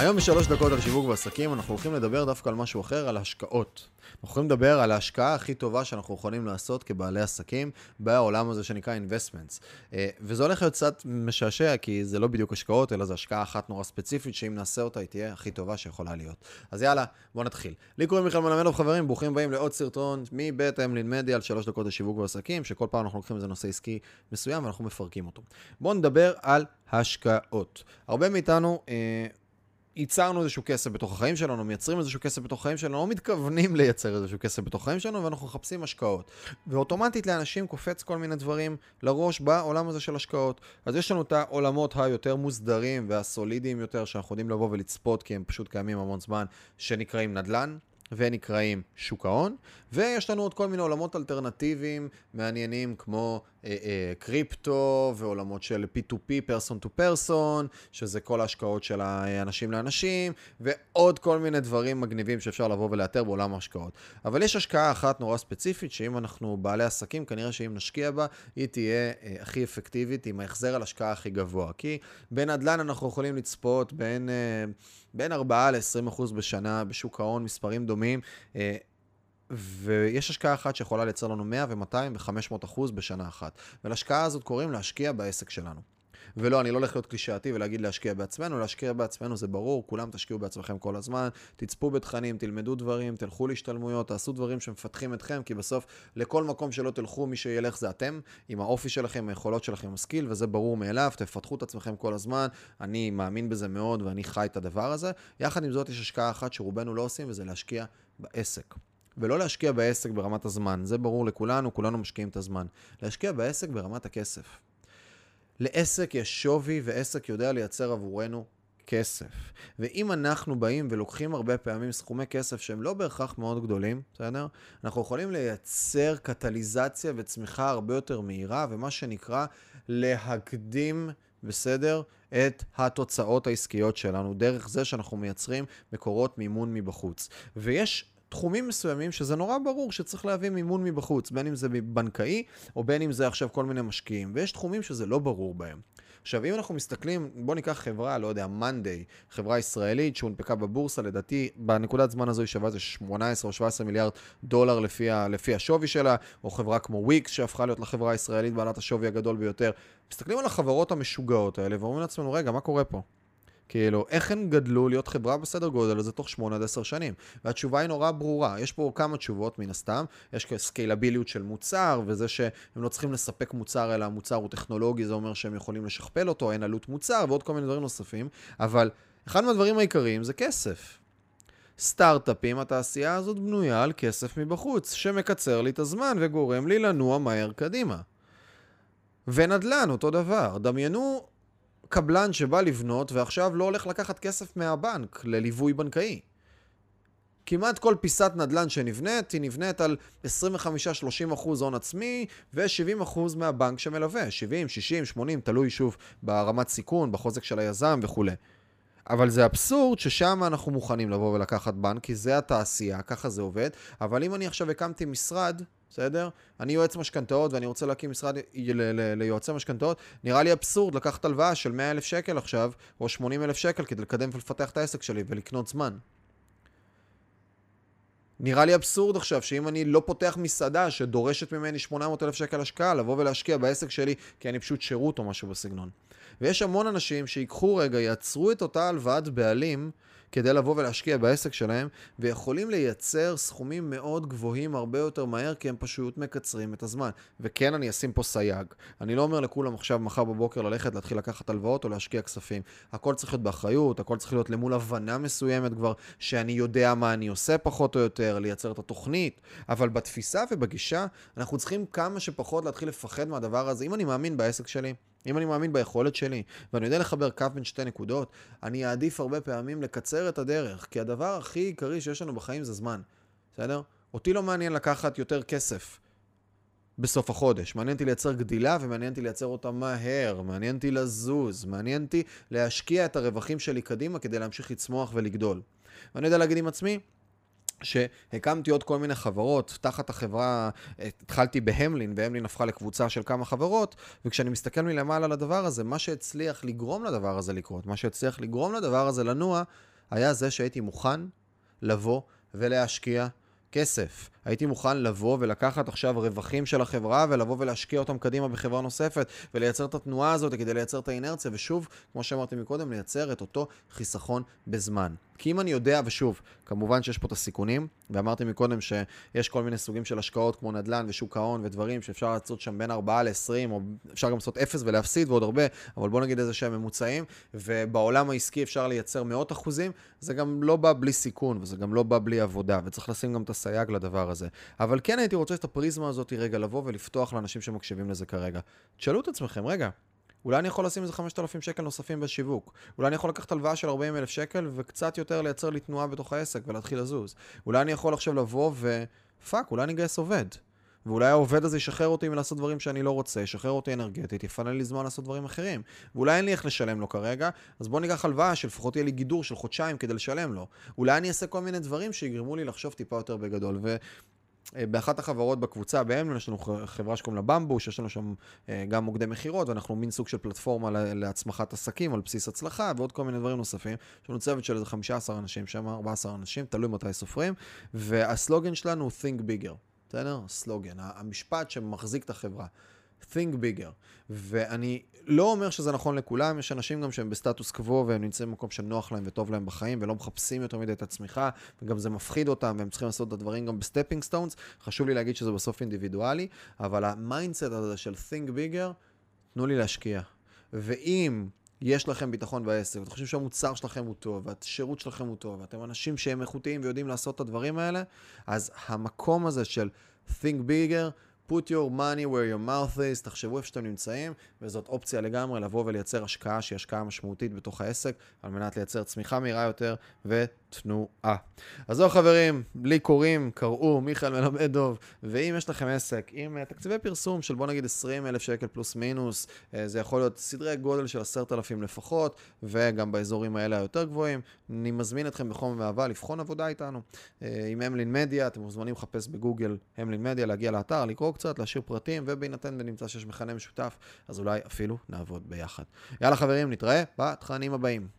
היום בשלוש דקות על שיווק ועסקים אנחנו הולכים לדבר דווקא על משהו אחר, על השקעות. אנחנו הולכים לדבר על ההשקעה הכי טובה שאנחנו יכולים לעשות כבעלי עסקים בעולם הזה שנקרא investments. אה, וזה הולך להיות קצת משעשע, כי זה לא בדיוק השקעות, אלא זו השקעה אחת נורא ספציפית, שאם נעשה אותה היא תהיה הכי טובה שיכולה להיות. אז יאללה, בואו נתחיל. לי קוראים מיכאל מלמדוב, חברים, ברוכים הבאים לעוד סרטון מבית אמלין מדיה על שלוש דקות על שיווק ועסקים, שכל פעם אנחנו לוקחים איזה נושא עסקי מסוים ואנחנו מפרקים אותו. בואו נדבר על השקעות. הרבה מאיתנו... אה, ייצרנו איזשהו כסף בתוך החיים שלנו, מייצרים איזשהו כסף בתוך החיים שלנו, לא מתכוונים לייצר איזשהו כסף בתוך החיים שלנו, ואנחנו מחפשים השקעות. ואוטומטית לאנשים קופץ כל מיני דברים לראש בעולם הזה של השקעות. אז יש לנו את העולמות היותר מוסדרים והסולידיים יותר, שאנחנו יודעים לבוא ולצפות, כי הם פשוט קיימים המון זמן, שנקראים נדל"ן. ונקראים שוק ההון, ויש לנו עוד כל מיני עולמות אלטרנטיביים מעניינים כמו קריפטו ועולמות של P2P, person to person, שזה כל ההשקעות של האנשים לאנשים, ועוד כל מיני דברים מגניבים שאפשר לבוא ולאתר בעולם ההשקעות. אבל יש השקעה אחת נורא ספציפית, שאם אנחנו בעלי עסקים, כנראה שאם נשקיע בה, היא תהיה אה, הכי אפקטיבית, עם ההחזר על השקעה הכי גבוה. כי בנדל"ן אנחנו יכולים לצפות בין... אה, בין 4 ל-20% בשנה בשוק ההון, מספרים דומים. ויש השקעה אחת שיכולה לייצר לנו 100 ו-200 ו-500 אחוז בשנה אחת. ולהשקעה הזאת קוראים להשקיע בעסק שלנו. ולא, אני לא הולך להיות קלישאתי ולהגיד להשקיע בעצמנו, להשקיע בעצמנו זה ברור, כולם תשקיעו בעצמכם כל הזמן, תצפו בתכנים, תלמדו דברים, תלכו להשתלמויות, תעשו דברים שמפתחים אתכם, כי בסוף לכל מקום שלא תלכו, מי שילך זה אתם, עם האופי שלכם, היכולות שלכם, הסקיל, וזה ברור מאליו, תפתחו את עצמכם כל הזמן, אני מאמין בזה מאוד ואני חי את הדבר הזה. יחד עם זאת יש השקעה אחת שרובנו לא עושים, וזה להשקיע בעסק. ולא להשקיע בעסק ברמת הזמן, זה ברור לכולנו, כולנו משקיעים את הזמן. להשקיע בעסק ברמת הכסף. לעסק יש שווי ועסק יודע לייצר עבורנו כסף. ואם אנחנו באים ולוקחים הרבה פעמים סכומי כסף שהם לא בהכרח מאוד גדולים, בסדר? אנחנו יכולים לייצר קטליזציה וצמיחה הרבה יותר מהירה, ומה שנקרא להקדים, בסדר? את התוצאות העסקיות שלנו, דרך זה שאנחנו מייצרים מקורות מימון מבחוץ. ויש תחומים מסוימים שזה נורא ברור שצריך להביא מימון מבחוץ, בין אם זה בנקאי או בין אם זה עכשיו כל מיני משקיעים, ויש תחומים שזה לא ברור בהם. עכשיו, אם אנחנו מסתכלים, בואו ניקח חברה, לא יודע, מאנדיי, חברה ישראלית שהונפקה בבורסה, לדעתי, בנקודת זמן הזו היא שווה איזה 18 או 17 מיליארד דולר לפי, ה, לפי השווי שלה, או חברה כמו וויקס, שהפכה להיות לחברה הישראלית בעלת השווי הגדול ביותר. מסתכלים על החברות המשוגעות האלה ואומרים לעצמנו, רגע, מה קורה פה? כאילו, איך הן גדלו להיות חברה בסדר גודל הזה תוך 8 עד 10 שנים? והתשובה היא נורא ברורה. יש פה כמה תשובות מן הסתם. יש סקיילביליות של מוצר, וזה שהם לא צריכים לספק מוצר, אלא המוצר הוא טכנולוגי, זה אומר שהם יכולים לשכפל אותו, אין עלות מוצר, ועוד כל מיני דברים נוספים. אבל אחד מהדברים העיקריים זה כסף. סטארט-אפים, התעשייה הזאת בנויה על כסף מבחוץ, שמקצר לי את הזמן וגורם לי לנוע מהר קדימה. ונדל"ן, אותו דבר. דמיינו קבלן שבא לבנות ועכשיו לא הולך לקחת כסף מהבנק לליווי בנקאי. כמעט כל פיסת נדל"ן שנבנית, היא נבנית על 25-30% הון עצמי ו-70% מהבנק שמלווה, 70, 60, 80, תלוי שוב ברמת סיכון, בחוזק של היזם וכולי. אבל זה אבסורד ששם אנחנו מוכנים לבוא ולקחת בנק, כי זה התעשייה, ככה זה עובד, אבל אם אני עכשיו הקמתי משרד בסדר? אני יועץ משכנתאות ואני רוצה להקים משרד ליועצי משכנתאות, נראה לי אבסורד לקחת הלוואה של 100 אלף שקל עכשיו, או 80 אלף שקל כדי לקדם ולפתח את העסק שלי ולקנות זמן. נראה לי אבסורד עכשיו שאם אני לא פותח מסעדה שדורשת ממני 800 אלף שקל השקעה, לבוא ולהשקיע בעסק שלי כי אני פשוט שירות או משהו בסגנון. ויש המון אנשים שיקחו רגע, יעצרו את אותה הלוואת בעלים כדי לבוא ולהשקיע בעסק שלהם, ויכולים לייצר סכומים מאוד גבוהים הרבה יותר מהר, כי הם פשוט מקצרים את הזמן. וכן, אני אשים פה סייג. אני לא אומר לכולם עכשיו, מחר בבוקר, ללכת, להתחיל לקחת הלוואות או להשקיע כספים. הכל צריך להיות באחריות, הכל צריך להיות למול הבנה מסוימת כבר, שאני יודע מה אני עושה פחות או יותר, לייצר את התוכנית. אבל בתפיסה ובגישה, אנחנו צריכים כמה שפחות להתחיל לפחד מהדבר הזה. אם אני מאמין בעסק שלי, אם אני מאמין ביכולת שלי, ואני יודע לחבר קו בין שתי נקודות, אני אעדיף הרבה פעמים לקצר את הדרך, כי הדבר הכי עיקרי שיש לנו בחיים זה זמן, בסדר? אותי לא מעניין לקחת יותר כסף בסוף החודש. מעניין אותי לייצר גדילה ומעניין אותי לייצר אותה מהר, מעניין אותי לזוז, מעניין אותי להשקיע את הרווחים שלי קדימה כדי להמשיך לצמוח ולגדול. ואני יודע להגיד עם עצמי, שהקמתי עוד כל מיני חברות, תחת החברה, התחלתי בהמלין, והמלין הפכה לקבוצה של כמה חברות, וכשאני מסתכל מלמעלה על הדבר הזה, מה שהצליח לגרום לדבר הזה לקרות, מה שהצליח לגרום לדבר הזה לנוע, היה זה שהייתי מוכן לבוא ולהשקיע כסף. הייתי מוכן לבוא ולקחת עכשיו רווחים של החברה ולבוא ולהשקיע אותם קדימה בחברה נוספת ולייצר את התנועה הזאת כדי לייצר את האינרציה ושוב, כמו שאמרתי מקודם, לייצר את אותו חיסכון בזמן. כי אם אני יודע, ושוב, כמובן שיש פה את הסיכונים, ואמרתי מקודם שיש כל מיני סוגים של השקעות כמו נדל"ן ושוק ההון ודברים שאפשר לעשות שם בין 4 ל-20, או אפשר גם לעשות 0 ולהפסיד ועוד הרבה, אבל בוא נגיד איזה שהם ממוצעים, ובעולם העסקי אפשר לייצר מאות אחוזים, זה גם לא בא בלי סיכון, וזה גם לא בא בלי עבודה, וצריך לשים גם את הסייג לדבר הזה. אבל כן הייתי רוצה את הפריזמה הזאת רגע לבוא ולפתוח לאנשים שמקשיבים לזה כרגע. תשאלו את עצמכם, רגע, אולי אני יכול לשים איזה 5,000 שקל נוספים בשיווק. אולי אני יכול לקחת הלוואה של 40,000 שקל וקצת יותר לייצר לי תנועה בתוך העסק ולהתחיל לזוז. אולי אני יכול עכשיו לבוא ו... fuck, אולי אני אגייס עובד. ואולי העובד הזה ישחרר אותי מלעשות דברים שאני לא רוצה, ישחרר אותי אנרגטית, יפנה לי זמן לעשות דברים אחרים. ואולי אין לי איך לשלם לו כרגע, אז בוא ניקח הלוואה שלפחות יהיה לי גידור של חודשיים כדי לשלם לו. אולי אני אעשה כל מיני דברים שיגרמו לי לחשוב טיפה יותר בגדול. אה, באחת החברות בקבוצה באמנון יש לנו חברה שקוראים לה במבו, שיש לנו שם אה, גם מוקדי מכירות, ואנחנו מין סוג של פלטפורמה להצמחת עסקים על בסיס הצלחה ועוד כל מיני דברים נוספים. יש לנו צוות של איזה 15 אנשים שם, 14 אנשים, תלוי מתי סופרים, והסלוגן שלנו הוא Think Bigger, בסדר? סלוגן, המשפט שמחזיק את החברה. think bigger. ואני לא אומר שזה נכון לכולם, יש אנשים גם שהם בסטטוס קוו והם נמצאים במקום שנוח להם וטוב להם בחיים ולא מחפשים יותר מדי את הצמיחה, וגם זה מפחיד אותם והם צריכים לעשות את הדברים גם ב stepping stones. חשוב לי להגיד שזה בסוף אינדיבידואלי, אבל ה mindset הזה של think bigger, תנו לי להשקיע. ואם יש לכם ביטחון בעסק, ואתם חושבים שהמוצר שלכם הוא טוב, והשירות שלכם הוא טוב, ואתם אנשים שהם איכותיים ויודעים לעשות את הדברים האלה, אז המקום הזה של think bigger, put your money where your mouth is, תחשבו איפה שאתם נמצאים, וזאת אופציה לגמרי לבוא ולייצר השקעה שהיא השקעה משמעותית בתוך העסק, על מנת לייצר צמיחה מהירה יותר ותנועה. אז זהו חברים, לי קוראים, קראו, מיכאל מלמד דוב, ואם יש לכם עסק עם uh, תקציבי פרסום של בוא נגיד 20 אלף שקל פלוס מינוס, uh, זה יכול להיות סדרי גודל של 10,000 לפחות, וגם באזורים האלה היותר גבוהים, אני מזמין אתכם בחום ואהבה לבחון עבודה איתנו. Uh, עם המלין מדיה, אתם מוזמנים לחפש בגוגל המלין מדיה, להגיע לאתר, לקרוא קצת, להשאיר פרטים, ובהינתן ונמצא שיש מכנה משותף, אז אולי אפילו נעבוד ביחד. יאללה חברים, נתראה בתכנים הבאים.